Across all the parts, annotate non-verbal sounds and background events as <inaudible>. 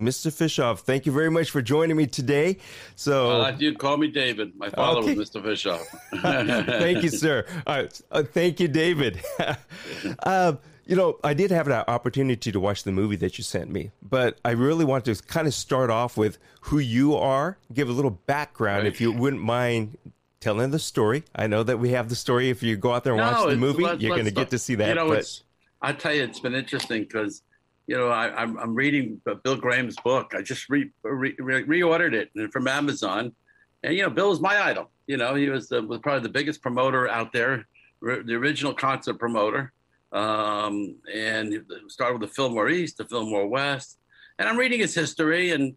Mr. Fishof, thank you very much for joining me today. So, uh, you call me David. My father okay. was Mr. Fishof. <laughs> thank you, sir. Uh, uh, thank you, David. uh, <laughs> you know, I did have an opportunity to watch the movie that you sent me, but I really want to kind of start off with who you are, give a little background, right. if you wouldn't mind telling the story. I know that we have the story. If you go out there and no, watch the movie, let, you're going to get to see that. You know, but... it's, I tell you, it's been interesting because you know, I, am I'm, I'm reading Bill Graham's book. I just re, re, re, reordered it from Amazon, and you know, Bill was my idol. You know, he was, the, was probably the biggest promoter out there, the original concert promoter, um, and started with the Fillmore East, the Fillmore West, and I'm reading his history, and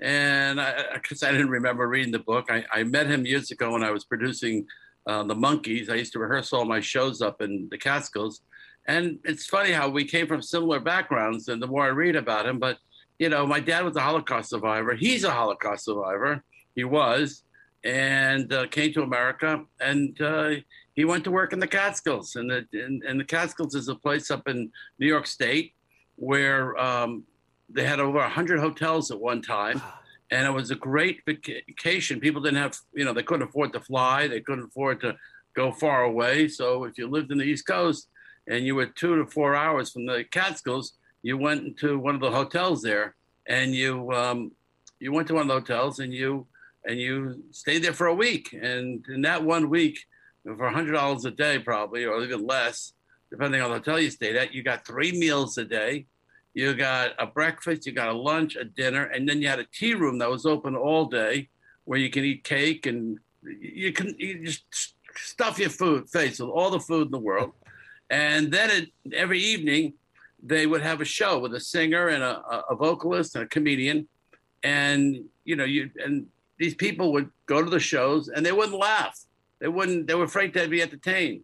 and I, cause I didn't remember reading the book. I, I met him years ago when I was producing uh, the Monkees. I used to rehearse all my shows up in the Catskills and it's funny how we came from similar backgrounds, and the more I read about him, but you know, my dad was a Holocaust survivor. He's a Holocaust survivor. He was, and uh, came to America, and uh, he went to work in the Catskills. And the and, and, the Catskills is a place up in New York State where um, they had over hundred hotels at one time. And it was a great vacation. People didn't have, you know, they couldn't afford to fly. They couldn't afford to go far away. So if you lived in the East Coast, and you were two to four hours from the Catskills, you went to one of the hotels there, and you um, you went to one of the hotels, and you and you stayed there for a week. And in that one week, for hundred dollars a day, probably or even less, depending on the hotel you stayed at, you got three meals a day. You got a breakfast, you got a lunch, a dinner, and then you had a tea room that was open all day, where you can eat cake and you can you just stuff your food face with all the food in the world. And then it, every evening, they would have a show with a singer and a, a vocalist and a comedian. And, you know, you, and these people would go to the shows and they wouldn't laugh. They wouldn't, they were afraid to be entertained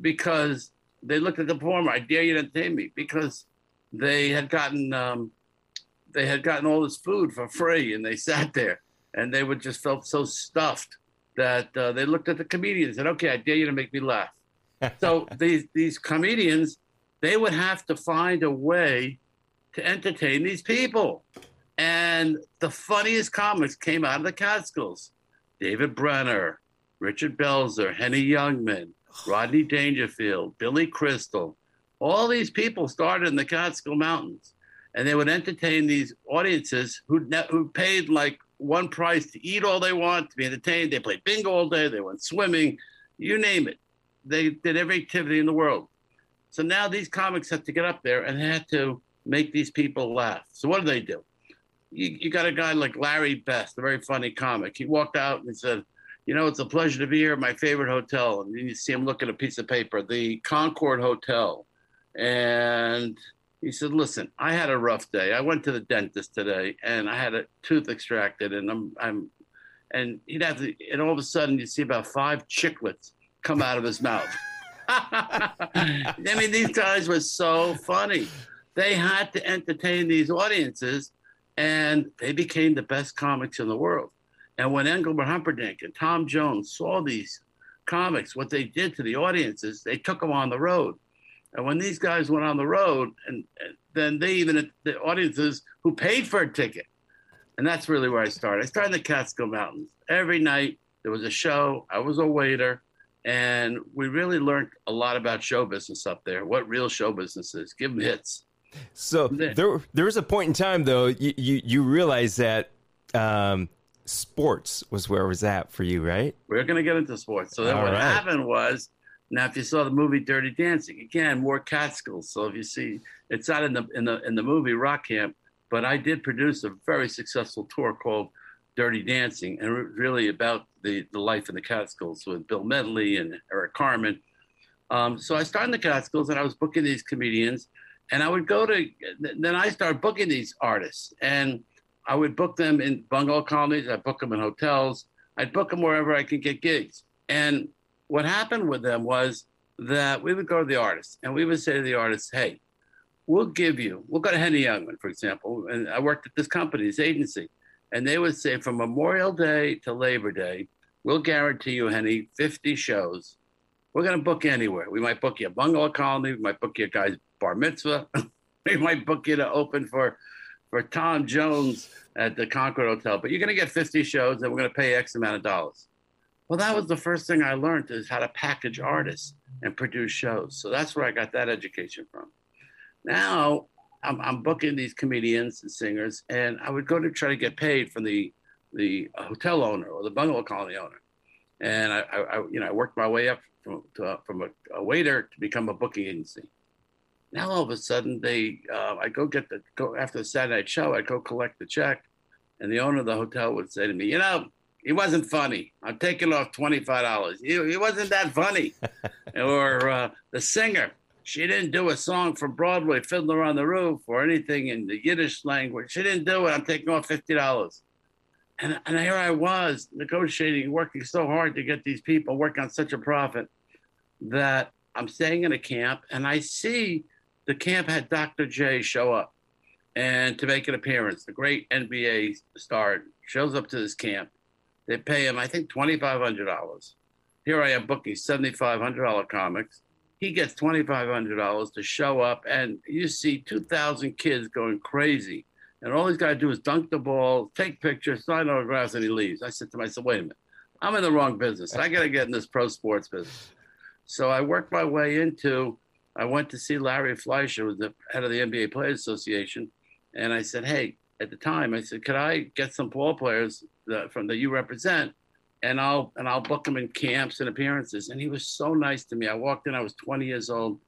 because they looked at the performer, I dare you to entertain me, because they had gotten, um, they had gotten all this food for free and they sat there and they would just felt so stuffed that uh, they looked at the comedian and said, okay, I dare you to make me laugh so these these comedians, they would have to find a way to entertain these people. And the funniest comics came out of the Catskills. David Brenner, Richard Belzer, Henny Youngman, Rodney Dangerfield, Billy Crystal. All these people started in the Catskill Mountains. And they would entertain these audiences who who paid like one price to eat all they want, to be entertained. They played bingo all day, they went swimming, you name it they did every activity in the world. So now these comics have to get up there and they had to make these people laugh. So what do they do? You, you got a guy like Larry Best, a very funny comic. He walked out and said, you know, it's a pleasure to be here at my favorite hotel. And you see him look at a piece of paper, the Concord Hotel. And he said, listen, I had a rough day. I went to the dentist today and I had a tooth extracted and I'm, I'm, and he'd have to, and all of a sudden you see about five chiclets come out of his mouth. <laughs> I mean, these guys were so funny. They had to entertain these audiences, and they became the best comics in the world. And when Engelbert Humperdinck and Tom Jones saw these comics, what they did to the audiences, they took them on the road. And when these guys went on the road, and, and then they even the audiences who paid for a ticket, and that's really where I started. I started in the Catskill Mountains. Every night there was a show. I was a waiter and we really learned a lot about show business up there. What real show business is? Give them hits. So there, there was a point in time though you you, you realized that um, sports was where it was at for you, right? We're gonna get into sports. So then All what right. happened was now if you saw the movie Dirty Dancing again, more Catskills. So if you see, it's not in the in the in the movie Rock Camp, but I did produce a very successful tour called Dirty Dancing, and really about the, the life in the Catskills with Bill Medley and Eric Carmen. Um, so I started in the Catskills, and I was booking these comedians, and I would go to. Then I started booking these artists, and I would book them in bungalow colonies. I'd book them in hotels. I'd book them wherever I could get gigs. And what happened with them was that we would go to the artists, and we would say to the artists, "Hey, we'll give you. We'll go to Henny Youngman, for example, and I worked at this company, this agency." And they would say from Memorial Day to Labor Day, we'll guarantee you, Henny, 50 shows. We're going to book anywhere. We might book you a bungalow colony. We might book you a guy's bar mitzvah. <laughs> we might book you to open for for Tom Jones at the Concord Hotel, but you're going to get 50 shows and we're going to pay X amount of dollars. Well, that was the first thing I learned is how to package artists and produce shows. So that's where I got that education from. Now I'm, I'm booking these comedians and singers, and I would go to try to get paid from the the hotel owner or the bungalow colony owner. And I, I, you know, I worked my way up from, to, from a, a, waiter to become a booking agency. Now all of a sudden, they, uh, I go get the go after the Saturday night show. I go collect the check, and the owner of the hotel would say to me, "You know, he wasn't funny. I'm taking off twenty five dollars. He, he wasn't that funny." <laughs> or uh, the singer, she didn't do a song from Broadway, Fiddler on the Roof, or anything in the Yiddish language. She didn't do it. I'm taking off fifty dollars. And, and here I was negotiating, working so hard to get these people work on such a profit that I'm staying in a camp and I see the camp had Dr. J show up and to make an appearance. The great NBA star shows up to this camp. They pay him, I think, $2,500. Here I am booking $7,500 comics he gets $2,500 to show up, and you see 2,000 kids going crazy. And all he's got to do is dunk the ball, take pictures, sign autographs, and he leaves. I said to myself, wait a minute, I'm in the wrong business. I got to get in this pro sports business. So I worked my way into, I went to see Larry Fleisher, who was the head of the NBA Players Association. And I said, hey, at the time, I said, could I get some ball players that, from that you represent and I'll and I'll book him in camps and appearances. And he was so nice to me. I walked in, I was 20 years old,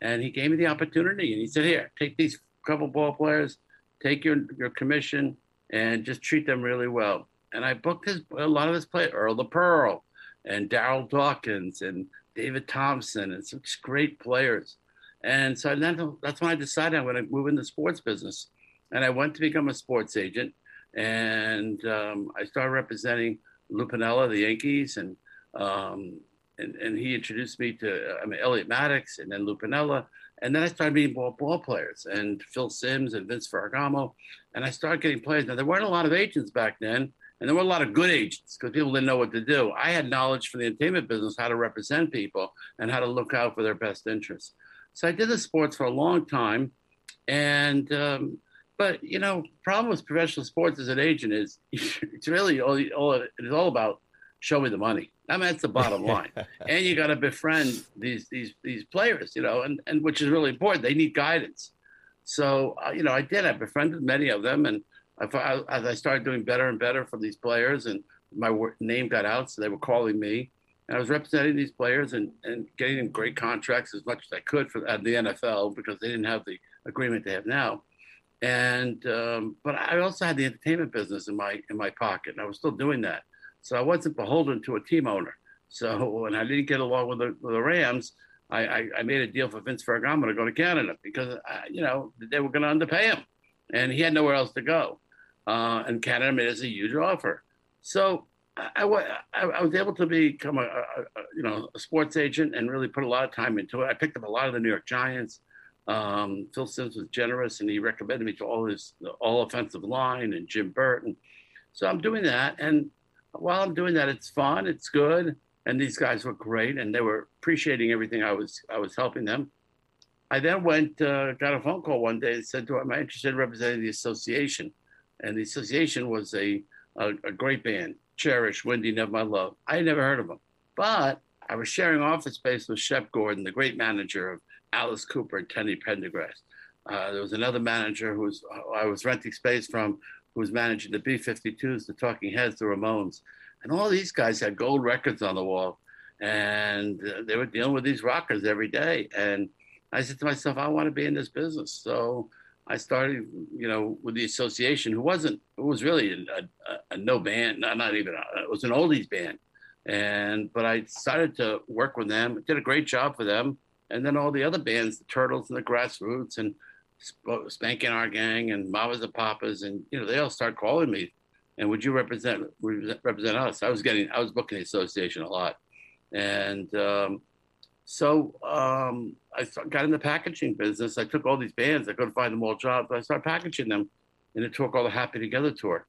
and he gave me the opportunity. And he said, "Here, take these couple ball players, take your your commission, and just treat them really well." And I booked his a lot of his players, Earl the Pearl, and Daryl Dawkins, and David Thompson, and some great players. And so then that's when I decided I'm going to move into the sports business. And I went to become a sports agent, and um, I started representing Lou Piniella, the Yankees, and um, and, and he introduced me to I mean Elliot Maddox and then Lou Piniella, And then I started meeting ball, ball players and Phil Simms and Vince Ferragamo. And I started getting players. Now, there weren't a lot of agents back then, and there were a lot of good agents because people didn't know what to do. I had knowledge from the entertainment business, how to represent people and how to look out for their best interests. So I did the sports for a long time. And um, but you know, problem with professional sports as an agent is <laughs> it's really all, all it is all about show me the money. I mean, that's the bottom <laughs> line. and you got to befriend these these these players, you know, and and which is really important. They need guidance. So uh, you know, I did. I befriended many of them, and I, as I started doing better and better for these players, and my name got out, so they were calling me, and I was representing these players and and getting them great contracts as much as I could for at the NFL because they didn't have the agreement they have now and um, but I also had the entertainment business in my in my pocket, and I was still doing that. So I wasn't beholden to a team owner. So <laughs> when I didn't get along with the, with the Rams, I, I, I, made a deal for Vince Ferragamo to go to Canada because I, uh, you know they were going to underpay him, and he had nowhere else to go. Uh, and Canada made us a huge offer. So I, I, I was able to become a, a, a, you know a sports agent and really put a lot of time into it. I picked up a lot of the New York Giants. Um, Phil Simms was generous and he recommended me to all his all offensive line and Jim Burton. So I'm doing that. And while I'm doing that, it's fun, it's good. And these guys were great and they were appreciating everything I was I was helping them. I then went, uh, got a phone call one day and said to him, I'm interested in representing the association. And the association was a, a, a great band, Cherish, Wendy, Never My Love. I had never heard of them. But I was sharing office space with Shep Gordon, the great manager of Alice Cooper and Teddy Pendergrass. Uh, there was another manager who was I was renting space from, who was managing the B-52s, the Talking Heads, the Ramones, and all these guys had gold records on the wall, and uh, they were dealing with these rockers every day. And I said to myself, I want to be in this business. So I started, you know, with the association, who wasn't, who was really a, a, a no band, not, not even, a, it was an oldies band. And, but I started to work with them, did a great job for them and then all the other bands, the Turtles and the Grassroots and Spanky and Our Gang and Mamas and Papas, and you know they all start calling me. And would you represent represent us? I was getting I was booking the association a lot, and um, so um, I got in the packaging business. I took all these bands. I couldn't find them all jobs. I started packaging them and it took all the Happy Together Tour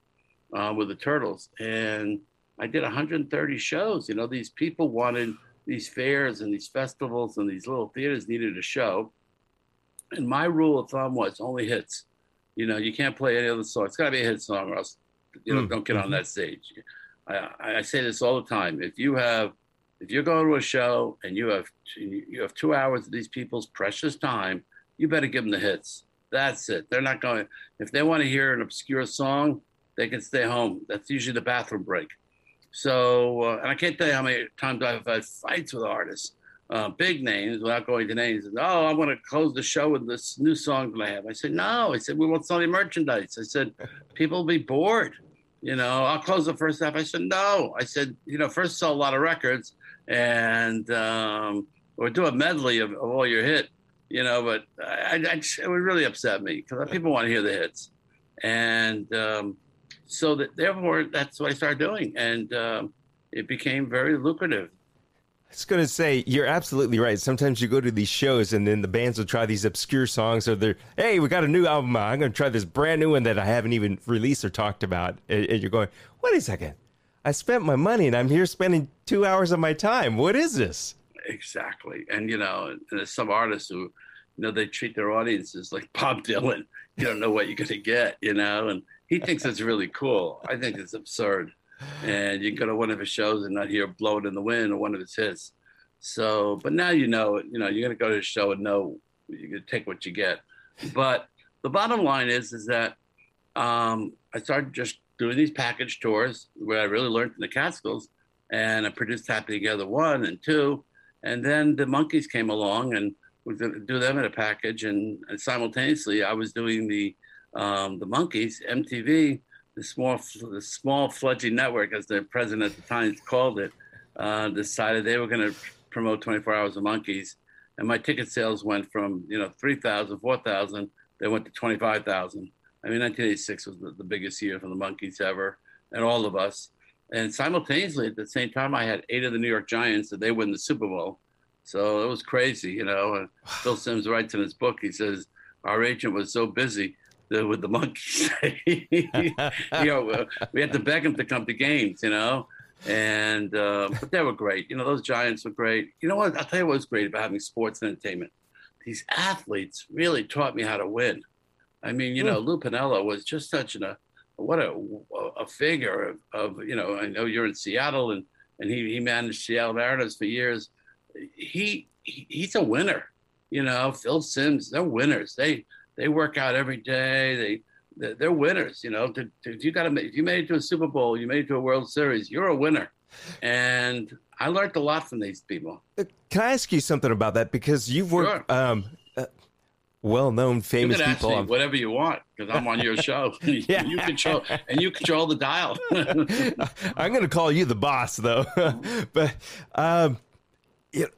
uh, with the Turtles, and I did 130 shows. You know, these people wanted these fairs and these festivals and these little theaters needed a show. And my rule of thumb was only hits. You know, you can't play any other song. It's got to be a hit song, or else you know, mm. don't get on that stage. I, I say this all the time. If you have, if you're going to a show and you have you have two hours of these people's precious time, you better give them the hits. That's it. They're not going. If they want to hear an obscure song, they can stay home. That's usually the bathroom break. So, uh, and I can't tell you how many times I've had fights with artists, uh, big names, without going to names. Oh, I want to close the show with this new song that I have. I said, no. I said, we want selling merchandise. I said, <laughs> people will be bored. You know, I'll close the first half. I said, no. I said, you know, first sell a lot of records and um, or do a medley of, of all your hits you know, but I, I, it would really upset me because people want to hear the hits. And um, so that, therefore, that's what I started doing. And um, it became very lucrative. I was going to say, you're absolutely right. Sometimes you go to these shows and then the bands will try these obscure songs or they're, hey, we got a new album. I'm going to try this brand new one that I haven't even released or talked about. And, you're going, wait a second. I spent my money and I'm here spending two hours of my time. What is this? Exactly. And, you know, and there's some artists who, you know, they treat their audiences like Bob Dylan. You don't know what you're going to get, you know, and he thinks it's really cool. I think it's absurd and you go to one of his shows and not hear "Blowin' in the Wind" or one of his hits. So, but now you know, you know, you're gonna go to the show and know you're gonna take what you get. But the bottom line is, is that um, I started just doing these package tours where I really learned from the Catskills, and I produced Happy Together one and two, and then the Monkees came along and we do them in a package, and, and simultaneously I was doing the um, the Monkees MTV the small, the small fledgling network, as the president at the time called it, uh, decided they were going to promote 24 Hours of Monkees, and my ticket sales went from you know 3,000, 4,000, they went to 25,000. I mean, 1986 was the, the biggest year for the Monkees ever, and all of us. And simultaneously, at the same time, I had eight of the New York Giants that they win the Super Bowl. So it was crazy, you know. And <sighs> Phil Simms writes in his book, he says, Our agent was so busy the, with the Monkees. <laughs> you know, uh, we had to beg them to come to games, you know, and uh, but they were great. You know, those Giants were great. You know what? I'll tell you what was great about having sports entertainment. These athletes really taught me how to win. I mean, you know, hmm. Lou Piniella was just such an, a what a, a figure of, of, you know, I know you're in Seattle and, and he, he managed Seattle Mariners for years. He, he he's a winner. You know, Phil Simms, they're winners. They they work out every day. They they're winners. You know, to, to, you got to if you made it to a Super Bowl, you made it to a World Series, you're a winner. And I learned a lot from these people. Uh, can I ask you something about that? Because you've worked. Sure. Um, uh, well-known, famous you people. Ask me whatever you want, because I'm on your <laughs> show. <laughs> yeah. you control and you control the dial. <laughs> I'm going to call you the boss, though. but um,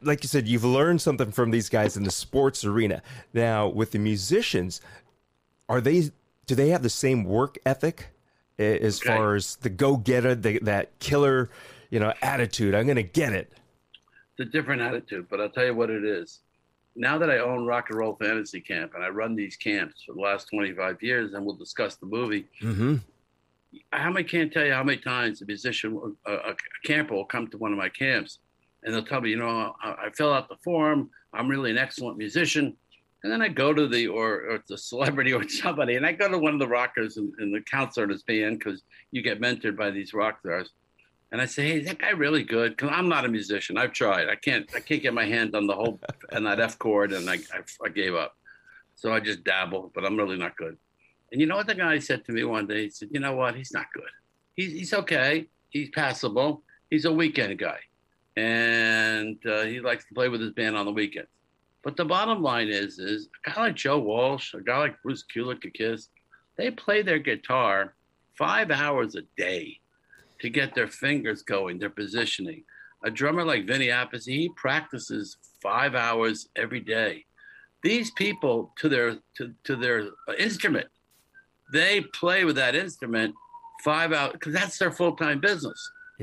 like you said, you've learned something from these guys in the sports arena. Now, with the musicians, are they? Do they have the same work ethic as okay. far as the go-getter, that killer, you know, attitude? I'm going to get it. It's a different attitude, but I'll tell you what it is. Now that I own Rock and Roll Fantasy Camp and I run these camps for the last 25 years, and we'll discuss the movie. Mm-hmm. I can't tell you how many times a musician, a, a camper will come to one of my camps and they'll tell me, you know, I, I fill out the form. I'm really an excellent musician. And then I go to the or, or the celebrity <laughs> or somebody, and I go to one of the rockers and, and the counselor in his band because you get mentored by these rock stars. And I say, hey, is that guy really good? Because I'm not a musician. I've tried. I can't. I can't get my hand on the whole <laughs> and that F chord, and I, I, I gave up. So I just dabble, but I'm really not good. And you know what the guy said to me one day? He said, you know what? He's not good. He's he's okay. He's passable. He's a weekend guy and uh, he likes to play with his band on the weekends. But the bottom line is, is a guy like Joe Walsh, a guy like Bruce Kulick, a Kiss, they play their guitar five hours a day to get their fingers going, their positioning. A drummer like Vinny Appice, he practices five hours every day. These people, to their to, to their instrument, they play with that instrument five hours because that's their full time business.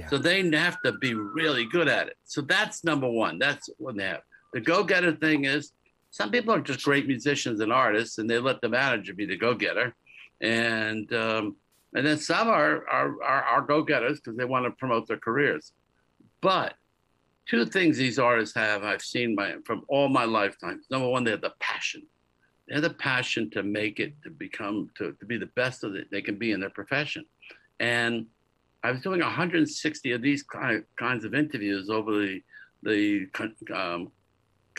So they have to be really good at it. So that's number one. That's what they have. The go getter thing is some people are just great musicians and artists, and they let the manager be the go getter. And um, and then some are are, are, are go getters because they want to promote their careers. But two things these artists have I've seen my, from all my lifetimes. Number one, they have the passion. they have the passion to make it to become to, to be the best of it they can be in their profession and i was doing 160 of these kind kinds of interviews over the the um,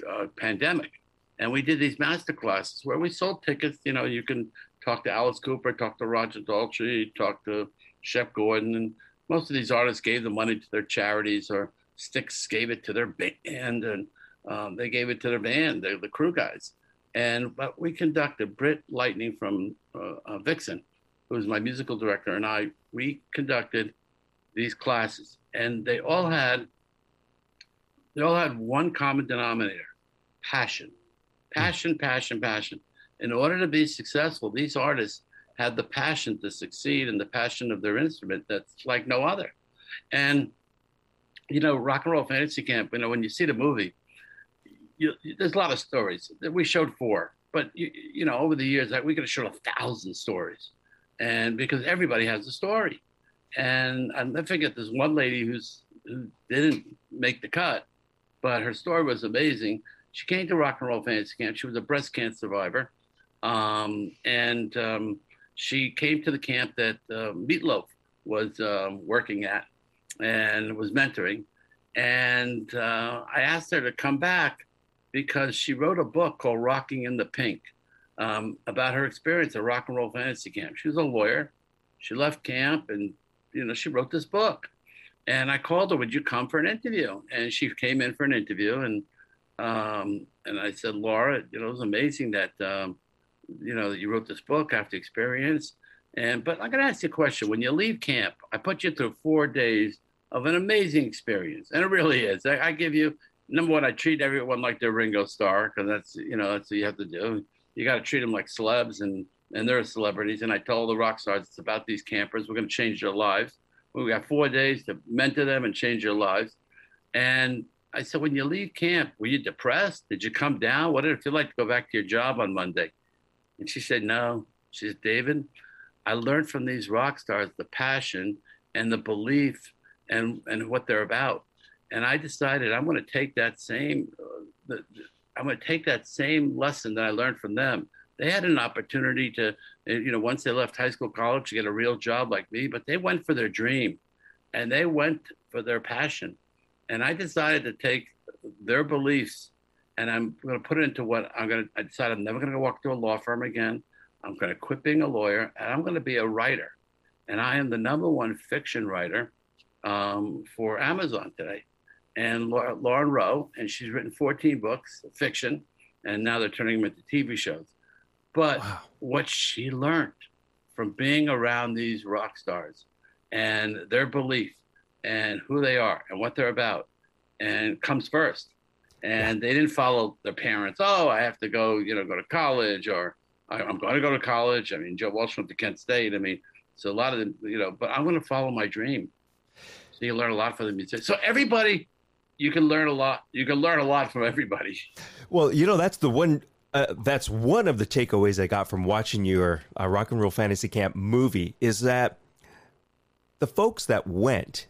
uh, pandemic and we did these master classes where we sold tickets you know you can talk to alice cooper talk to roger daltrey talk to shep gordon and most of these artists gave the money to their charities or Styx gave it to their band and um, they gave it to their band, the, the crew guys. And but we conducted Britt Lightning from uh, uh, Vixen, who was my musical director, and I. We conducted these classes, and they all had they all had one common denominator: passion, passion, passion, passion. In order to be successful, these artists had the passion to succeed and the passion of their instrument that's like no other. And you know, Rock and Roll Fantasy Camp. You know, when you see the movie, you, there's a lot of stories. That we showed four, but you, you know, over the years, we could have showed a thousand stories, and because everybody has a story, and I forget this one lady who's who didn't make the cut, but her story was amazing. She came to Rock and Roll Fantasy Camp. She was a breast cancer survivor, um, and um, she came to the camp that uh, Meatloaf was um, working at and was mentoring. And uh, I asked her to come back because she wrote a book called Rocking in the Pink um, about her experience at Rock and Roll Fantasy Camp. She was a lawyer. She left camp and, you know, she wrote this book. And I called her, would you come for an interview? And she came in for an interview. And, um, and I said, Laura, you know, it was amazing that, um, you know, that you wrote this book after experience. And, but I'm going to ask you a question. When you leave camp, I put you through four days of an amazing experience. And it really is. I, I give you, number one, I treat everyone like they're Ringo Starr because that's you know that's what you have to do. You got to treat them like celebs, and and they're celebrities. And I told the rock stars it's about these campers. We're going to change their lives. We got four days to mentor them and change their lives. And I said, when you leave camp, were you depressed? Did you come down? What did it feel like to go back to your job on Monday? And she said, no. She said, David, I learned from these rock stars the passion and the belief and and what they're about and I decided I'm going to take that same, uh, the, I'm going to take that same lesson that I learned from them. They had an opportunity to, uh, you know, once they left high school, college, to get a real job like me, but they went for their dream, and they went for their passion, and I decided to take their beliefs, and I'm going to put it into what I'm going to. I decided I'm never going to walk to a law firm again. I'm going to quit being a lawyer, and I'm going to be a writer, and I am the number one fiction writer um, for Amazon today and Lauren Rowe, and she's written 14 books of fiction, and now they're turning them into TV shows. But wow. what she learned from being around these rock stars and their belief and who they are and what they're about and comes first. And they didn't follow their parents. Oh, I have to go, you know, go to college or I'm going to go to college. I mean, Joe Walsh went to Kent State. I mean, so a lot of them, you know, but I'm going to follow my dream. So you learn a lot from the music. So everybody you can learn a lot. You can learn a lot from everybody. Well, you know that's the one. Uh, that's one of the takeaways I got from watching your uh, Rock and Roll Fantasy Camp movie is that the folks that went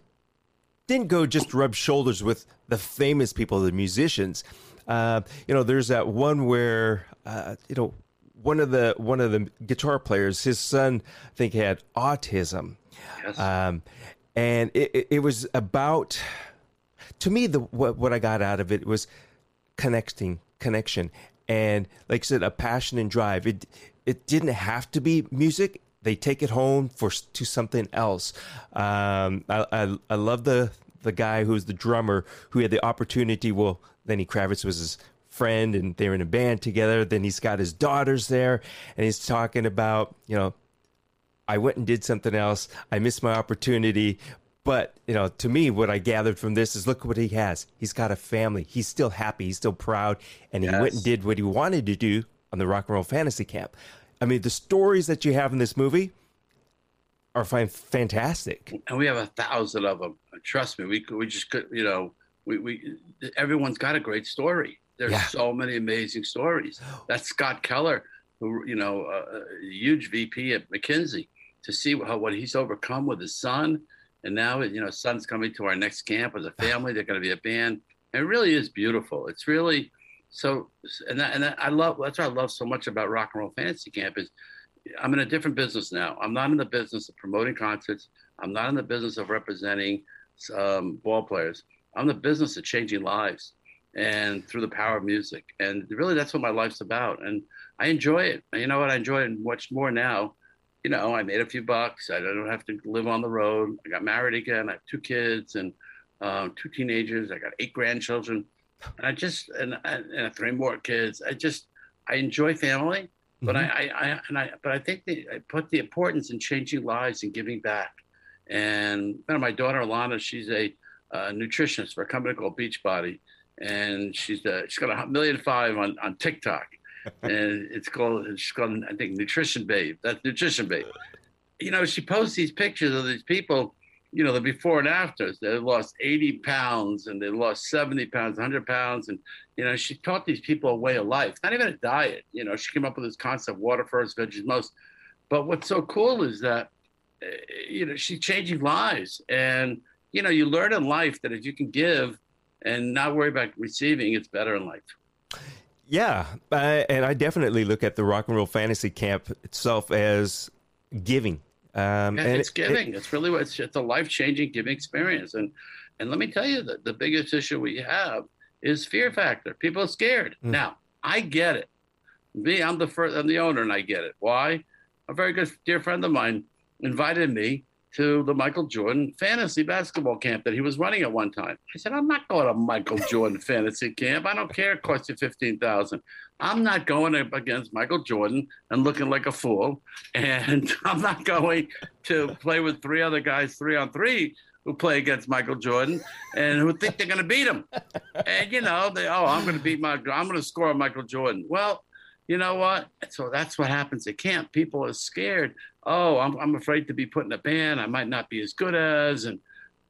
didn't go just rub shoulders with the famous people, the musicians. Uh, you know, there's that one where uh, you know one of the one of the guitar players, his son, I think had autism, yes. um, and it, it, it was about to me, the what, what I got out of it was connecting, connection, and like I said, a passion and drive. It it didn't have to be music. They take it home for to something else. Um, I, I I love the the guy who's the drummer who had the opportunity. Well, Lenny Kravitz was his friend, and they're in a band together. Then he's got his daughters there, and he's talking about you know I went and did something else. I missed my opportunity, but, you know, to me, what I gathered from this is look what he has. He's got a family. He's still happy. He's still proud. And he yes. went and did what he wanted to do on the Rock and Roll Fantasy Camp. I mean, the stories that you have in this movie are fantastic. And we have a thousand of them. Trust me, we we just could, you know, we, we everyone's got a great story. There's yeah. so many amazing stories. That's Scott Keller, who you know, uh, a huge VP at McKinsey, to see how what he's overcome with his son and now, you know, son's coming to our next camp as a family. They're going to be a band. And it really is beautiful. It's really, so and that, and that, I love that's what I love so much about Rock and Roll Fantasy Camp is I'm in a different business now. I'm not in the business of promoting concerts. I'm not in the business of representing um, ball players. I'm in the business of changing lives and through the power of music. And really, that's what my life's about. And I enjoy it. You know what? I enjoy it much more now. You know, I made a few bucks. I don't have to live on the road. I got married again. I have two kids and um, two teenagers. I got eight grandchildren, and I just and, and three more kids. I just I enjoy family, but mm-hmm. I, I, and I but I think I put the importance in changing lives and giving back. And you know, my daughter Alana, she's a uh, nutritionist for a company called Beachbody, and she's uh, she's got a million five on on TikTok, and it's called she's called I think Nutrition Babe. That's Nutrition Babe. You know, she posts these pictures of these people. You know, the before and afters. They lost 80 pounds and they lost 70 pounds, 100 pounds, and you know, she taught these people a way of life, not even a diet. You know, she came up with this concept: water first, veggies most. But what's so cool is that, eh, you know, she's changing lives, and you know, you learn in life that if you can give and not worry about receiving, it's better in life. Yeah, uh, and I definitely look at the rock and roll fantasy camp itself as giving. Um, yeah, and it's giving. It, it's really what it's, it's a life changing giving experience. And and let me tell you that the biggest issue we have is fear factor. People are scared. Mm. Now I get it. Me, I'm the first. I'm the owner, and I get it. Why? A very good dear friend of mine invited me to the Michael Jordan fantasy basketball camp that he was running at one time. I said, I'm not going to Michael Jordan fantasy camp. I don't care. It costs you 15000 I'm not going up against Michael Jordan and looking like a fool. And <laughs> I'm not going to play with three other guys, three on three, who play against Michael Jordan and who think they're going to beat him. And, you know, they, oh, I'm going to beat my, I'm going to score Michael Jordan. Well, you know what? So that's what happens at camp. People are scared oh, I'm, I'm afraid to be put in a band. I might not be as good as, and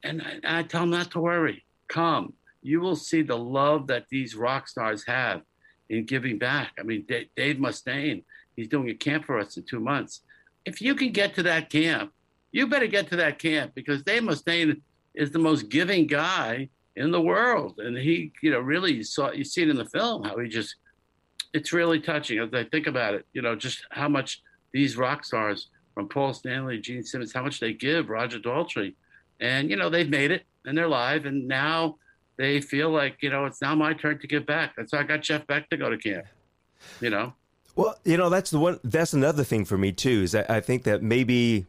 and I, and I tell them not to worry. Come, you will see the love that these rock stars have in giving back. I mean, D- Dave Mustaine, he's doing a camp for us in two months. If you can get to that camp, you better get to that camp because Dave Mustaine is the most giving guy in the world, and he, you know, really saw you see it in the film how he just. It's really touching as I think about it. You know, just how much these rock stars from Paul Stanley, Gene Simmons, how much they give Roger Daltrey. And, you know, they've made it and they're live. And now they feel like, you know, it's now my turn to give back. That's why I got Jeff Beck to go to camp, you know? Well, you know, that's the one, that's another thing for me too, is I think that maybe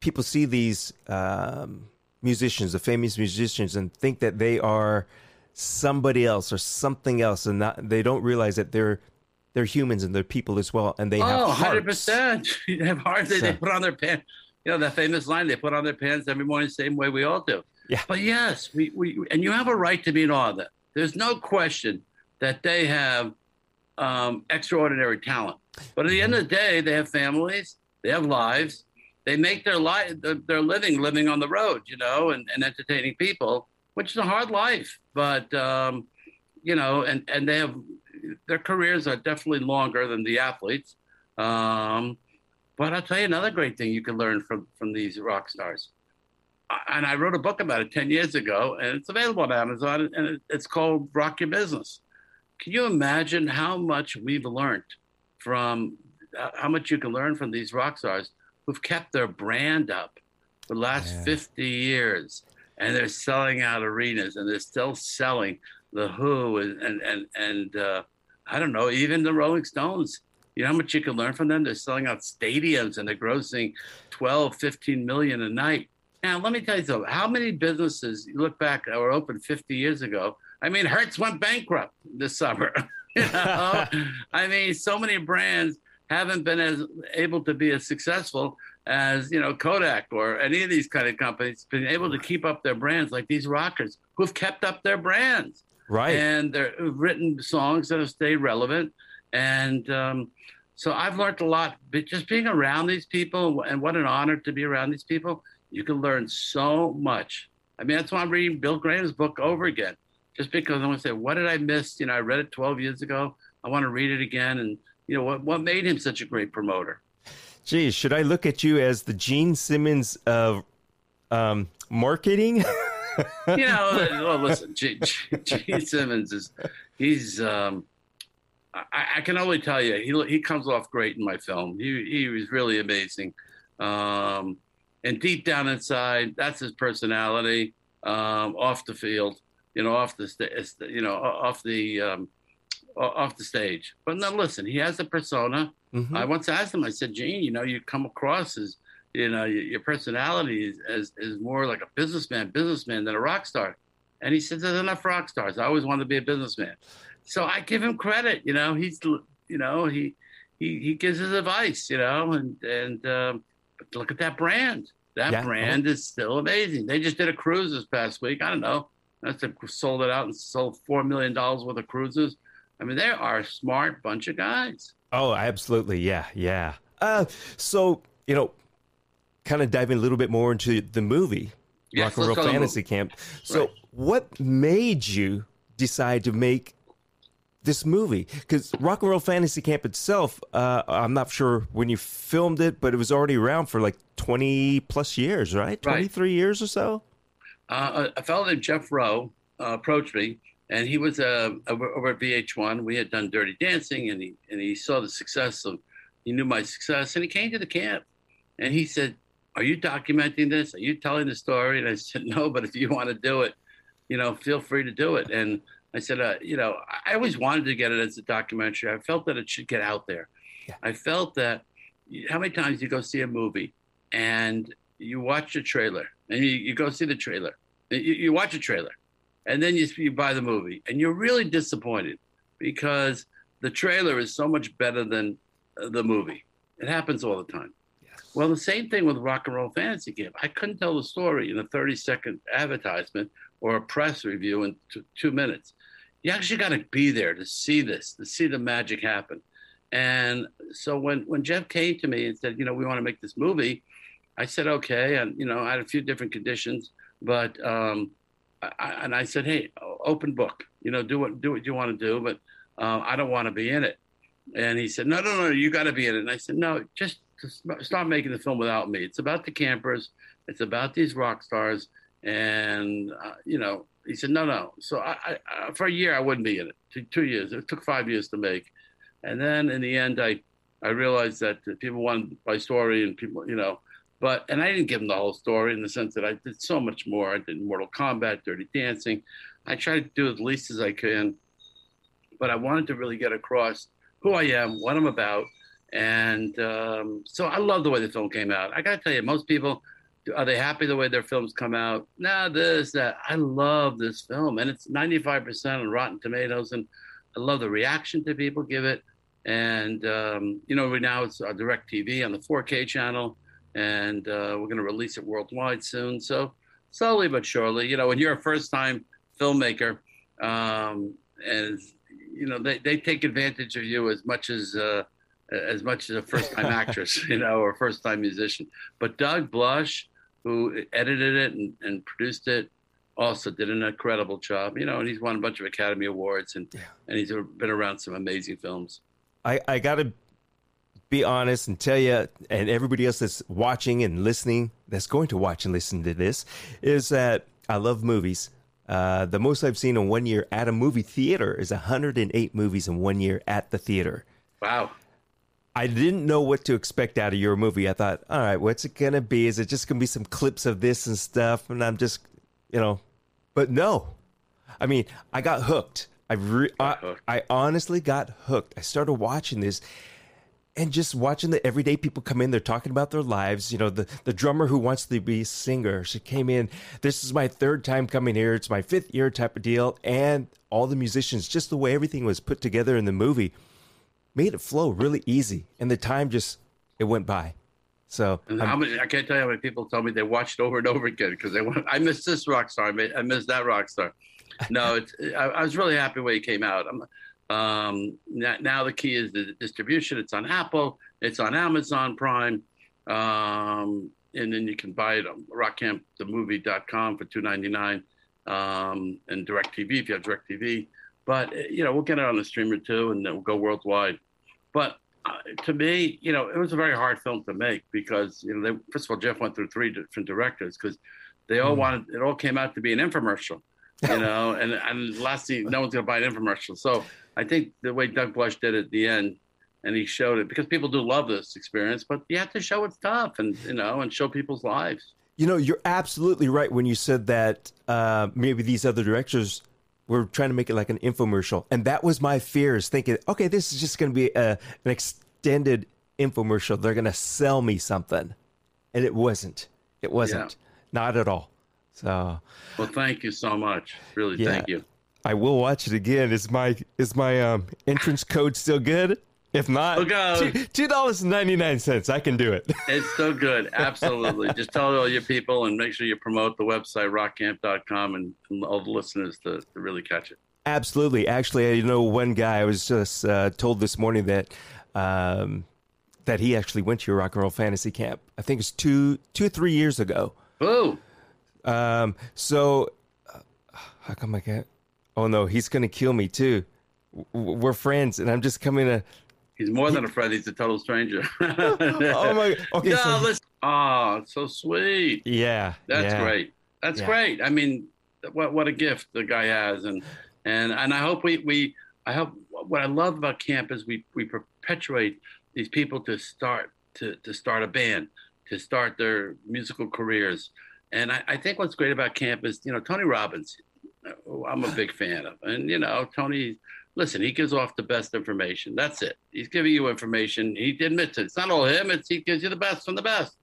people see these um, musicians, the famous musicians, and think that they are somebody else or something else. And not, they don't realize that they're they're humans and they're people as well, and they have oh, hundred percent. <laughs> They have hearts. They, so. they put on their pants. You know that famous line: "They put on their pants every morning, same way we all do." Yeah. But yes, we, we and you have a right to be in awe of them. There's no question that they have um, extraordinary talent. But at the end of the day, they have families, they have lives, they make their life, their living living on the road, you know, and, and entertaining people, which is a hard life. But um, you know, and and they have their careers are definitely longer than the athletes. Um, but I'll tell you another great thing you can learn from from these rock stars. And I wrote a book about it 10 years ago, and it's available on Amazon, and it's called Rock Your Business. Can you imagine how much we've learned from uh, how much you can learn from these rock stars who've kept their brand up for the last yeah. 50 years and they're selling out arenas and they're still selling the Who and and and, and uh, I don't know, even the Rolling Stones. You know how much you can learn from them? They're selling out stadiums and they're grossing 12, 15 million a night. Now, let me tell you something. How many businesses you look back that were open 50 years ago? I mean, Hertz went bankrupt this summer. <laughs> you know? <laughs> I mean, so many brands haven't been as able to be as successful as you know Kodak or any of these kind of companies been able to keep up their brands like these rockers who've kept up their brands. Right. And they've written songs that have stayed relevant. And um, so I've learned a lot but just being around these people and what an honor to be around these people. You can learn so much. I mean, that's why I'm reading Bill Graham's book over again, just because I want to say, what did I miss? You know, I read it 12 years ago. I want to read it again. And, you know, what, what made him such a great promoter? Geez, should I look at you as the Gene Simmons of um, marketing? <laughs> you know, well, listen, Gene Simmons is he's um, I, I, can only tell you, he he comes off great in my film. He he was really amazing, um, and deep down inside, that's his personality. Um, off the field, you know, off the you know, off the um, off the stage. But now, listen, he has a persona. Mm-hmm. I once asked him. I said, Gene, you know, you come across as you know, your personality is, is, is more like a businessman, businessman than a rock star. And he says, there's enough rock stars. I always wanted to be a businessman. So I give him credit. You know, he's, you know, he, he, he gives his advice, you know, and, and, um, look at that brand. That yeah. brand is still amazing. They just did a cruise this past week. I don't know. That's a, sold it out and sold $4 million worth of cruises. I mean, they are a smart bunch of guys. Oh, absolutely. Yeah. Yeah. Uh, so, you know, kind of diving a little bit more into the movie, yes, Rock and Roll Fantasy Camp. So, right. what made you decide to make this movie? Because Rock and Roll Fantasy Camp itself, uh, I'm not sure when you filmed it, but it was already around for like 20 plus years, right? 23 right. years or so? Uh, a fellow named Jeff Rowe uh, approached me, and he was uh, over at VH1. We had done Dirty Dancing, and he and he saw the success of, he knew my success, and he came to the camp, and he said, are you documenting this? Are you telling the story? And I said, no, but if you want to do it, you know, feel free to do it. And I said, uh, you know, I always wanted to get it as a documentary. I felt that it should get out there. Yeah. I felt that how many times you go see a movie and you watch the trailer and you, you go see the trailer, you, you watch a trailer and then you, you buy the movie and you're really disappointed because the trailer is so much better than the movie. It happens all the time. Well, the same thing with Rock and Roll Fantasy Camp. I couldn't tell the story in a 30 second advertisement or a press review in t- two minutes. You actually got to be there to see this, to see the magic happen. And so when, when Jeff came to me and said, you know, we want to make this movie, I said, okay. And, you know, I had a few different conditions, but, um, I, and I said, hey, open book, you know, do what, do what you want to do, but uh, I don't want to be in it. And he said, no, no, no, you got to be in it. And I said, no, just to stop making the film without me. It's about the campers. It's about these rock stars. And, uh, you know, he said, no, no. So I, I, for a year, I wouldn't be in it. Two, two years. It took five years to make. And then in the end, I, I realized that people wanted my story and people, you know, but, and I didn't give them the whole story in the sense that I did so much more. I did Mortal Kombat, Dirty Dancing. I tried to do as least as I can, but I wanted to really get across who I am, what I'm about, and um, so I love the way the film came out. I got to tell you, most people are they happy the way their films come out? Nah, this, that. I love this film, and it's 95% on Rotten Tomatoes, and I love the reaction to people give it. And um, you know, right now it's on TV on the 4K channel, and uh, we're going to release it worldwide soon. So slowly but surely, you know, when you're a first-time filmmaker, um, and you know, they, they take advantage of you as much as uh, as much as a first time actress, <laughs> you know, or first time musician. But Doug Blush, who edited it and, and, produced it, also did an incredible job. You know, and he's won a bunch of Academy Awards and yeah. and he's been around some amazing films. I, I got to be honest and tell you, and everybody else that's watching and listening, that's going to watch and listen to this, is that I love movies. Uh, the most I've seen in one year at a movie theater is 108 movies in one year at the theater. Wow. I didn't know what to expect out of your movie. I thought, all right, what's it gonna be? Is it just gonna be some clips of this and stuff? And I'm just, you know, but no. I mean, I got hooked. I re- I, I honestly got hooked. I started watching this, and just watching the everyday people come in. They're talking about their lives. You know, the the drummer who wants to be a singer. She came in. This is my third time coming here. It's my fifth year type of deal, and all the musicians. Just the way everything was put together in the movie made it flow really easy, and the time just it went by. So how many, I can't tell you how many people tell me they watched over and over again because they want. I missed this rock star. I missed that rock star. No, <laughs> it's, I, I, was really happy when he came out. Um, now, now, the key is the distribution. It's on Apple. It's on Amazon Prime. Um, and then you can buy it on rockcampthemovie.com for two ninety nine, um, and DirecTV if you have DirecTV. But you know, we'll get it on the streamer too, and then we'll go worldwide. But uh, to me, you know, it was a very hard film to make because you know, they, first of all, Jeff went through three different directors because they all mm. wanted it all came out to be an infomercial, you <laughs> know, and and lastly, no one's gonna buy an infomercial. So I think the way Doug Blush did it at the end, and he showed it because people do love this experience, but you have to show it's tough and you know and show people's lives. You know, you're absolutely right when you said that uh, maybe these other directors were trying to make it like an infomercial, and that was my fears, thinking, okay, this is just going to be a, an extended infomercial. They're going to sell me something, and it wasn't. It wasn't. Yeah. Not at all. So, well, thank you so much. Really, yeah, thank you. I will watch it again. Is my is my um, entrance code still good? If not, two dollars and ninety nine cents. I can do it. <laughs> It's so good. Absolutely. Just tell all your people and make sure you promote the website rockcamp.com and, and all the listeners to, to really catch it. Absolutely. Actually, you know, one guy I was just uh, told this morning that um, that he actually went to your rock and roll fantasy camp. I think it's two two three years ago. Oh. Um. So, uh, how come I can't? Oh no, he's gonna kill me too. We're friends, and I'm just coming to He's more than a friend. He's a total stranger. <laughs> oh my. Okay. No, so... listen. Oh, so sweet. Yeah. That's yeah. great. That's yeah. great. I mean, what what a gift the guy has, and and and I hope we we I hope what I love about camp is we we perpetuate these people to start to to start a band, to start their musical careers, and I, I think what's great about camp is you know Tony Robbins. Uh, I'm a big fan of, and you know Tony listen, he gives off the best information. That's it. He's giving you information. He admits it. It's not all him. It's he gives you the best from the best.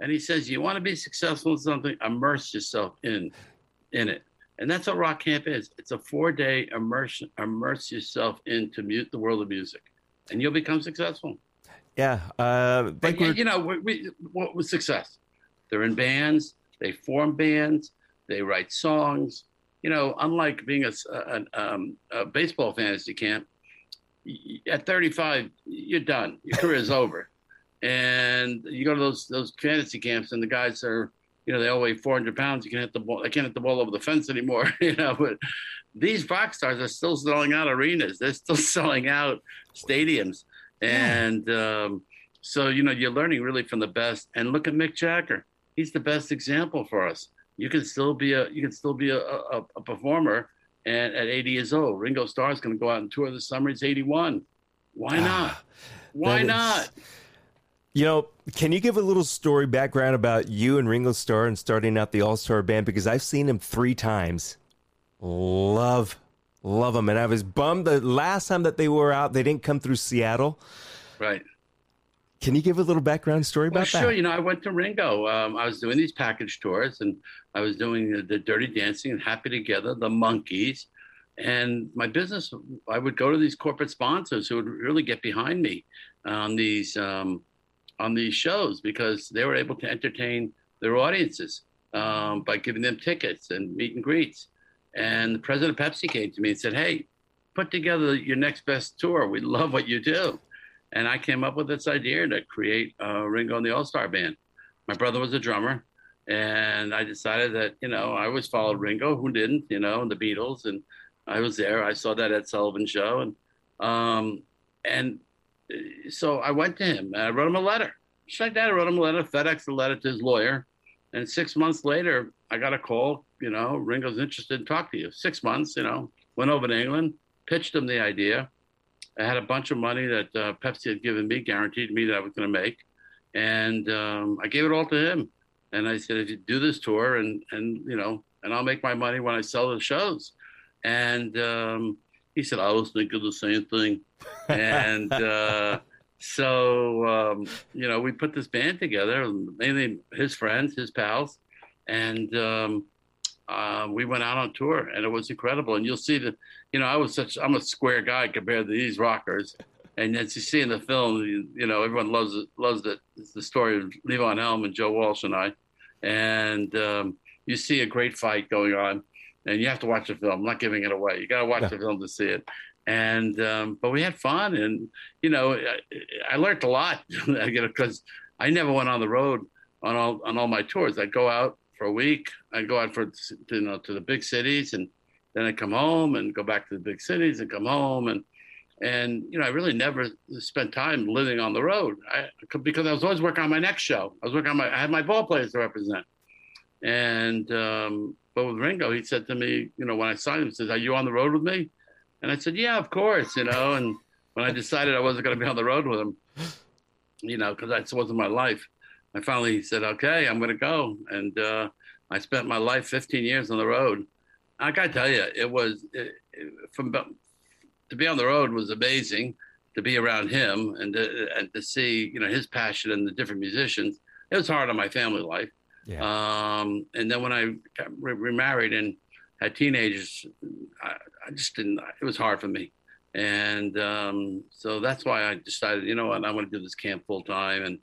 And he says, you want to be successful in something, immerse yourself in, in it. And that's what Rock Camp is. It's a four-day immersion. Immerse yourself into mute the world of music, and you'll become successful. Yeah, uh, like you know, we, we, what was success? They're in bands. They form bands. They write songs you know, unlike being a, a, um, a baseball fantasy camp, at 35, you're done. Your career is over. And you go to those those fantasy camps, and the guys are, you know, they all weigh 400 pounds. You can hit the ball. They can't hit the ball over the fence anymore. <laughs> You know, but these rock stars are still selling out arenas. They're still <laughs> selling out stadiums, and um, so you know, you're learning really from the best. And look at Mick Jagger. He's the best example for us you can still be a you can still be a, a, a performer and at 80 years old. Ringo Starr is going to go out and tour this summer. He's 81. Why ah, not? Why not? You know, can you give a little story background about you and Ringo Starr and starting out the All Star Band? Because I've seen him three times. Love, love him, and I was bummed the last time that they were out, they didn't come through Seattle. Right. Can you give a little background story about well, sure. that? Sure. You know, I went to Ringo. Um, I was doing these package tours, and I was doing the, the Dirty Dancing and Happy Together, the Monkees, and my business. I would go to these corporate sponsors who would really get behind me on these um, on these shows because they were able to entertain their audiences um, by giving them tickets and meet and greets. And the president of Pepsi came to me and said, "Hey, put together your next best tour. We love what you do." And I came up with this idea to create uh, Ringo and the All Star Band. My brother was a drummer, and I decided that you know I always followed Ringo. Who didn't? You know, and the Beatles, and I was there. I saw that Ed Sullivan show, and um, and uh, so I went to him. and I wrote him a letter. Just like that, I wrote him a letter, FedEx a letter to his lawyer, and six months later, I got a call. You know, Ringo's interested in talking to you. Six months, you know, went over to England, pitched him the idea I had a bunch of money that uh, Pepsi had given me, guaranteed me that I was going to make, and um, I gave it all to him. And I said, if you do this tour, and and you know, and I'll make my money when I sell the shows. And um, he said, I was thinking the same thing. and <laughs> uh, so um, you know, we put this band together, mainly his friends, his pals, and um, uh, we went out on tour and it was incredible. And you'll see that, you know, I was such, I'm a square guy compared to these rockers. And as you see in the film, you, you know, everyone loves it, loves it. It's the story of Levon Helm and Joe Walsh and I. And um, you see a great fight going on and you have to watch the film. I'm not giving it away. You got to watch yeah. the film to see it. And, um, but we had fun and, you know, I, I learned a lot, <laughs> you know, because I never went on the road on all, on all my tours. I'd go out for a week. I'd go out for you know to the big cities, and then I come home and go back to the big cities and come home and and you know I really never spent time living on the road. I because I was always working on my next show. I was working on my I had my ball players to represent, and um, but with Ringo, he said to me, you know, when I signed him, he says, "Are you on the road with me?" And I said, yeah, of course, you know. And when I decided I wasn't going to be on the road with him, you know, because that wasn't my life, I finally said, okay, I'm going to go. And uh, I spent my life 15 years on the road. I got to tell you, it was it, it, from to be on the road was amazing. To be around him and to, and to see, you know, his passion and the different musicians. It was hard on my family life. Yeah. Um, and then when I got remarried and had teenagers, I, I, just didn't. It was hard for me, and um, so that's why I decided, you know what, I want to do this camp full time. And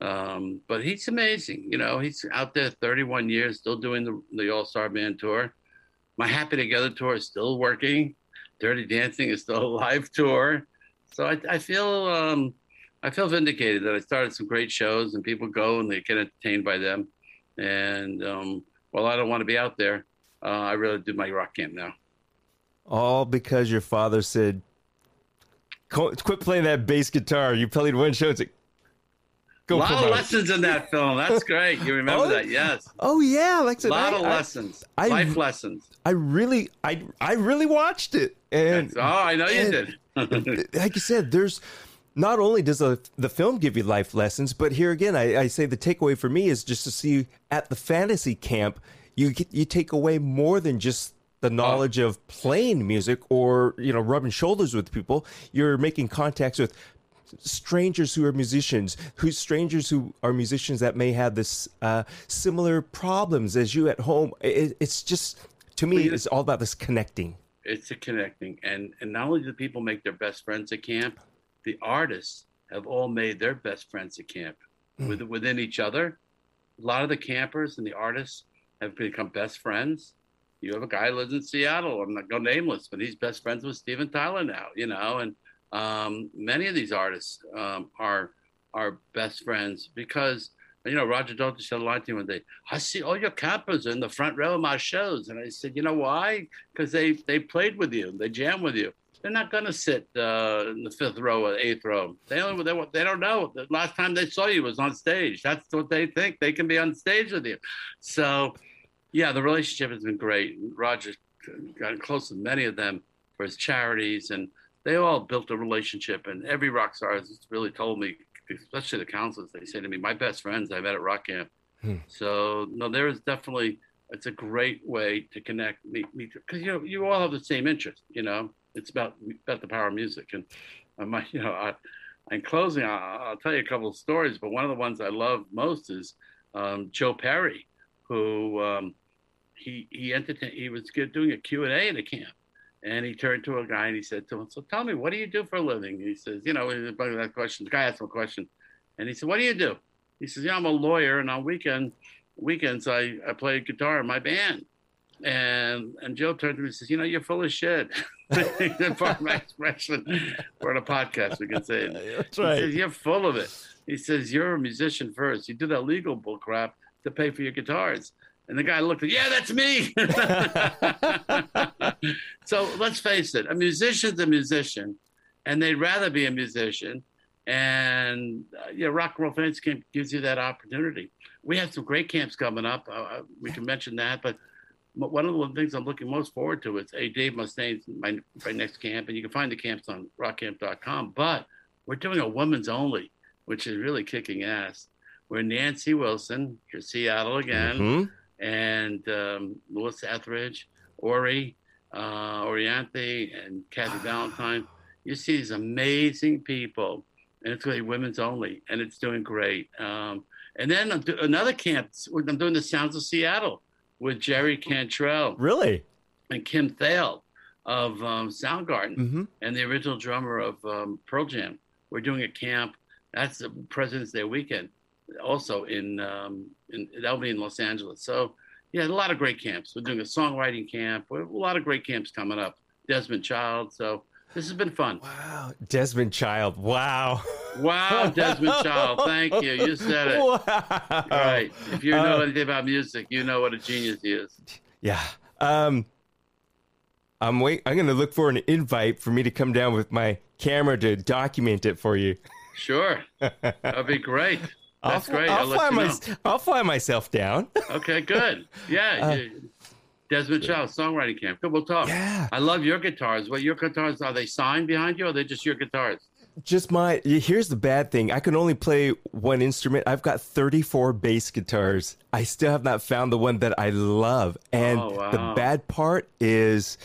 um, but he's amazing. You know, he's out there 31 years, still doing the, the All Star Band tour. My Happy Together tour is still working. Dirty Dancing is still a <laughs> live tour. So I, I feel um, I feel vindicated that I started some great shows and people go and they get entertained by them. And um, while I don't want to be out there, uh, I really do my rock camp now. All because your father said, "Quit playing that bass guitar." You played one show. It's like, Go a lot promote. of lessons in that film. That's great. You remember oh, that? Yes. Oh yeah, like a lot I, of lessons, I, life lessons. I really, I, I really watched it, and oh, I know you did. <laughs> like you said, there's not only does the the film give you life lessons, but here again, I, I say the takeaway for me is just to see at the fantasy camp, you get, you take away more than just the oh. knowledge oh. of playing music or you know rubbing shoulders with people. You're making contacts with strangers who are musicians, who strangers who are musicians that may have this uh, similar problems as you at home. It, it's just to me, it's all about this connecting. It's a connecting, and and not only do people make their best friends at camp, the artists have all made their best friends at camp mm. with, within each other. A lot of the campers and the artists have become best friends. You have a guy who lives in Seattle. I'm not going nameless, but he's best friends with Steven Tyler now. You know, and um, many of these artists um, are are best friends because you know Roger Daltrey said a line to me one day. I see all your campers in the front row of my shows, and I said, you know why? Because they they played with you, they jam with you. They're not going to sit uh, in the fifth row or eighth row. They only they, they don't know. The last time they saw you was on stage. That's what they think. They can be on stage with you. So, yeah, the relationship has been great. Roger got close with many of them for his charities and they all built a relationship, and every rock star has really told me, especially the counselors, they say to me, "My best friends I met at rock camp." Hmm. So no, there is definitely it's a great way to connect, meet, me because you know you all have the same interest. You know, it's about about the power of music, and um, <laughs> you know, I, in closing, I'll, I'll, tell you a couple of stories, but one of the ones I love most is um, Joe Perry, who um, he he entertained, he was doing a Q and A at a camp and he turned to a guy and he said to him, So tell me, what do you do for a living? He says, You know, that question. The guy asked him a question. And he said, What do you do? He says, Yeah, I'm a lawyer. And on weekend weekends, I, I play guitar in my band. And and Joe turned to me and says, You know, you're full of shit. <laughs> Part my expression for the podcast, we can say it. That's right. He says, You're full of it. He says, You're a musician first. You do that legal bull crap to pay for your guitars. And the guy looked at, yeah, that's me. <laughs> so let's face it, a musician's a musician, and they'd rather be a musician. And uh, yeah, Rock and Roll Fans Camp gives you that opportunity. We have some great camps coming up. Uh, uh we can mention that, but one of the things I'm looking most forward to is a Dave Mustaine's my, my next camp, and you can find the camps on rockcamp.com. But we're doing a women's only, which is really kicking ass. We're Nancy Wilson, you're Seattle again. Mm-hmm and um, Melissa Etheridge, Ori, uh, Orianthi, and Kathy <sighs> Valentine. You see these amazing people, and it's really women's only, and it's doing great. Um, and then do- another camp, I'm doing the Sounds of Seattle with Jerry Cantrell. Really? And Kim Thayil of um, Soundgarden mm-hmm. and the original drummer of um, Pearl Jam. We're doing a camp. That's the President's Day weekend also in, um, in that'll be in Los Angeles. So yeah, a lot of great camps. We're doing a songwriting camp. We have a lot of great camps coming up. Desmond Child. So this has been fun. Wow, Desmond Child. Wow. Wow, Desmond Child. Thank you. You said it. Wow. Right. If you know uh, anything about music, you know what a genius he is. Yeah. Um, I'm wait. I'm going to look for an invite for me to come down with my camera to document it for you. Sure. That'd be great. That's I'll, great. I'll, I'll fly, my, I'll fly myself down. Okay, good. Yeah. <laughs> Uh, Desmond Sure. Chow, songwriting camp. Good, we'll talk. Yeah. I love your guitars. What your guitars are they signed behind you, or are they just your guitars? Just my here's the bad thing. I can only play one instrument. I've got 34 bass guitars. I still have not found the one that I love. And Oh, wow. the bad part is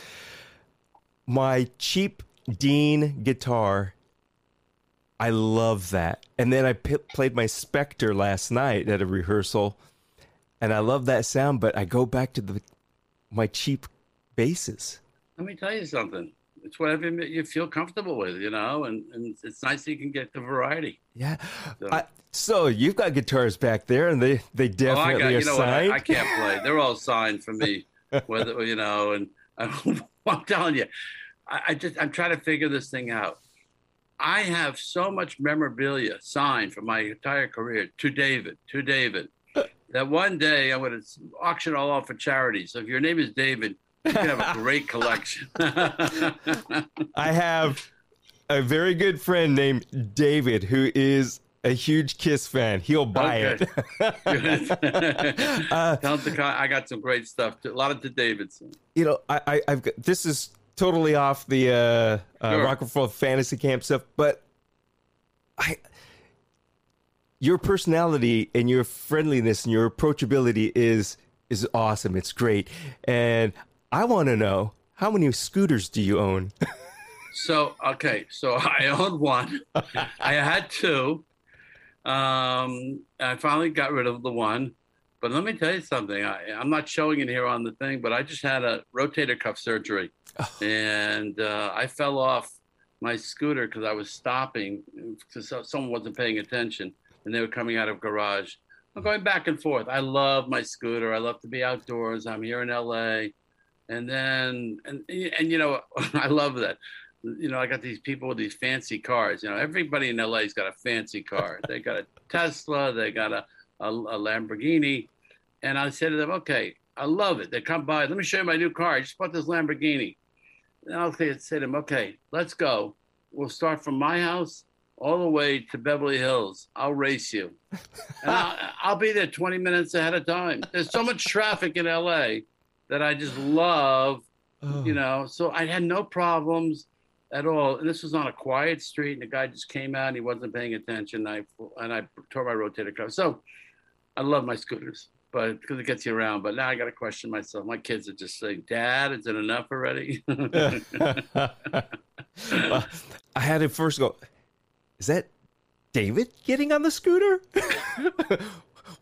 my cheap Dean guitar. I love that. And then I p- played my Spector last night at a rehearsal, and I love that sound. But I go back to the my cheap basses. Let me tell you something. It's whatever you feel comfortable with, you know, and, and it's nice that you can get the variety. Yeah. So- I, so you've got guitars back there, and they they Oh, definitely got, are you know what? signed. I, I can't play. They're all signed for me, <laughs> whether you know. And <laughs> I'm telling you, I, I just I'm trying to figure this thing out. I have so much memorabilia signed for my entire career to David, to David, that one day I'm going to auction all off for charity. So if your name is David, you can have a <laughs> great collection. <laughs> I have a very good friend named David who is a huge Kiss fan. He'll buy Okay. it. <laughs> uh, Tell him to. I got some great stuff. To, a lot of to Davidson. you know, I, I, I've got this is totally off the uh, uh, Sure. Rock and Roll Fantasy Camp stuff, but I, your personality and your friendliness and your approachability is is awesome. It's great, and I want to know how many scooters do you own? So okay, so I <laughs> owned one. I had two. Um, I finally got rid of the one. But let me tell you something. I, I'm not showing it here on the thing, but I just had a rotator cuff surgery, Oh. and uh, I fell off my scooter because I was stopping because someone wasn't paying attention, and they were coming out of garage. I'm going back and forth. I love my scooter. I love to be outdoors. I'm here in LA, and then and and you know <laughs> I love that. You know, I got these people with these fancy cars. You know, everybody in LA's got a fancy car. <laughs> they got a Tesla. They got a, a, a Lamborghini. And I said to them, okay, I love it. They come by. Let me show you my new car. I just bought this Lamborghini. And I'll say, say to them, okay, let's go. We'll start from my house all the way to Beverly Hills. I'll race you. And I'll, <laughs> I'll be there 20 minutes ahead of time. There's so much traffic in LA that I just love you oh. know so i had no problems at all and this was on a quiet street and the guy just came out and he wasn't paying attention and i and i tore my rotator cuff so i love my scooters but because it gets you around but now i got to question myself my kids are just saying dad is it enough already <laughs> Uh, I had to first go. Is that David getting on the scooter?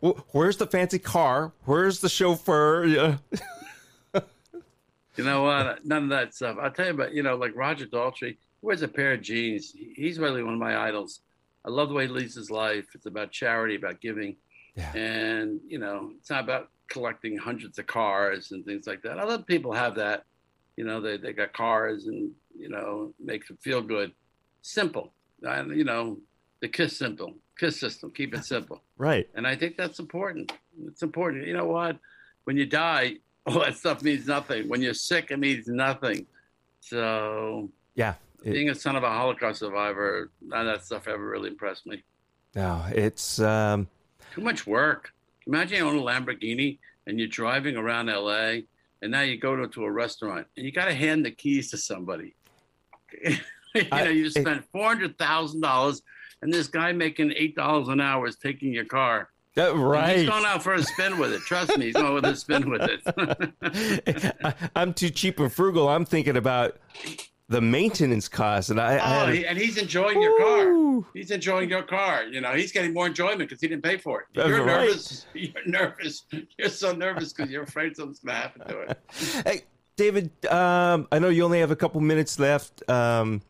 <laughs> Where's the fancy car? Where's the chauffeur? <laughs> Yeah. you know what none of that stuff i'll tell you about you know like roger daltrey wears a pair of jeans he's really one of my idols i love the way he leads his life it's about charity about giving Yeah. and you know it's not about collecting hundreds of cars and things like that. Other people have that you know they, they got cars and you know makes them feel good. Simple. And you know the kiss simple kiss system keep it <laughs> simple. Right. and i think that's important. It's important. You know what? When you die <laughs> all that stuff means nothing. When you're sick it means nothing. So Yeah. It- being a son of a holocaust survivor none of that stuff ever really impressed me. No, it's um, too much work. Imagine you own a Lamborghini and you're driving around LA and now you go to, to a restaurant and you got to hand the keys to somebody. <laughs> you know, you spent $400,000 and this guy making $8 an hour is taking your car. And right. He's going out for a spin with it. Trust me, he's going with a spin with it. <laughs> I'm too cheap and frugal. I'm thinking about the maintenance costs, and I. I oh, he, and he's enjoying your car. He's enjoying your car. You know, he's getting more enjoyment because he didn't pay for it. That's You're right. nervous. <laughs> You're nervous. You're so nervous because you're afraid something's going to happen to it. <laughs> Hey, David, um, I know you only have a couple minutes left. Um,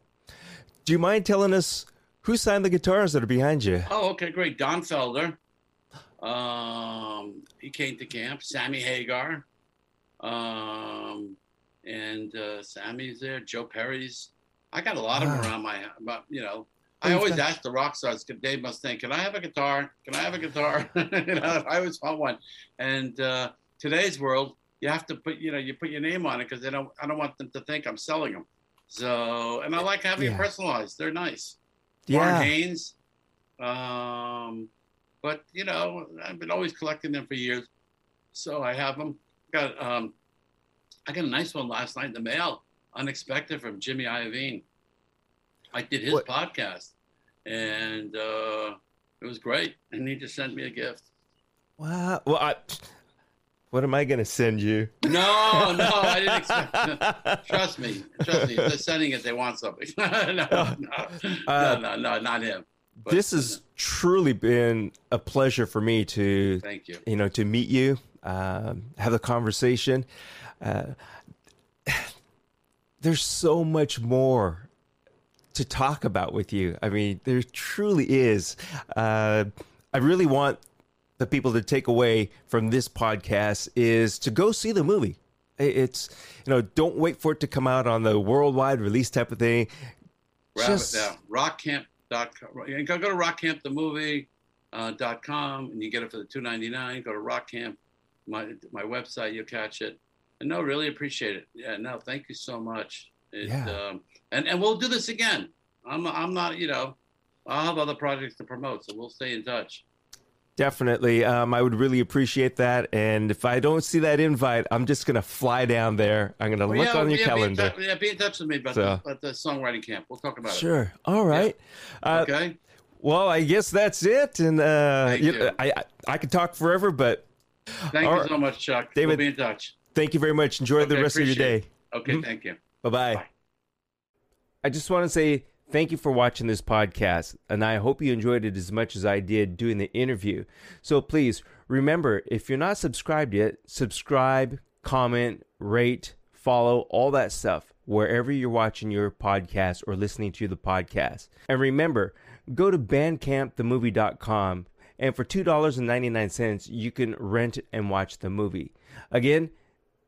do you mind telling us who signed the guitars that are behind you? Oh, okay, great. Don Felder. Um, he came to camp. Sammy Hagar. Um, and uh, Sammy's there. Joe Perry's. I got a lot of them around my, my you know. I always ask the rock stars, could Dave Mustaine, can I have a guitar? Can I have a guitar? <laughs> you know, I always want one. And uh, today's world, you have to put, you know, you put your name on it because they don't. I don't want them to think I'm selling them. So, and I like having Yeah. it personalized. They're nice. Yeah. Warren Haynes. Um, but you know, I've been always collecting them for years, so I have them. Got um, I got a nice one last night in the mail, unexpected from Jimmy Iovine. I did his what? podcast, and uh, it was great. And he just sent me a gift. Wow. Well, I, what am I going to send you? No, no, I didn't expect. <laughs> trust me, trust me. They're sending it. They want something. <laughs> no, no, uh, no, no, no, not him. But, this has truly been a pleasure for me to. Thank you. You know, to meet you, um, have a conversation. Uh, <sighs> there's so much more to talk about with you. I mean, there truly is. Uh, I really want the people to take away from this podcast is to go see the movie. It's you know, don't wait for it to come out on the worldwide release type of thing. Grab Just, it down. Rockcamp.com. Go, go to rockcampthemovie.com uh, and you get it for the two ninety nine. Go to Rockcamp, my my website. You'll catch it. No, really appreciate it. Yeah, no, thank you so much. It, yeah. Um, and and we'll do this again. I'm I'm not you know I'll have other projects to promote, so we'll stay in touch. Definitely. Um, I would really appreciate that. And if I don't see that invite, I'm just going to fly down there. I'm going to well, look yeah, on your yeah, calendar. Be yeah, be in touch with me about, so. the, about the songwriting camp. We'll talk about sure. it. Sure. All right. Yeah. Uh, okay. Well, I guess that's it. And uh, you, I, I, I could talk forever, but. Thank you so much, Chuck. David, we'll be in touch. Thank you very much. Enjoy okay, the rest of your day. It. Okay. Mm-hmm. Thank you. Bye-bye. Bye. I just want to say Thank you for watching this podcast, and I hope you enjoyed it as much as I did doing the interview. So please remember if you're not subscribed yet, subscribe, comment, rate, follow, all that stuff wherever you're watching your podcast or listening to the podcast. And remember, go to bandcampthemovie.com and for $2.99 you can rent and watch the movie. Again,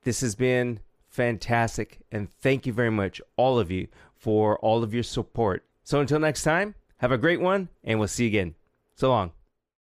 this has been fantastic and thank you very much all of you for all of your support. So until next time, have a great one, and we'll see you again. So long.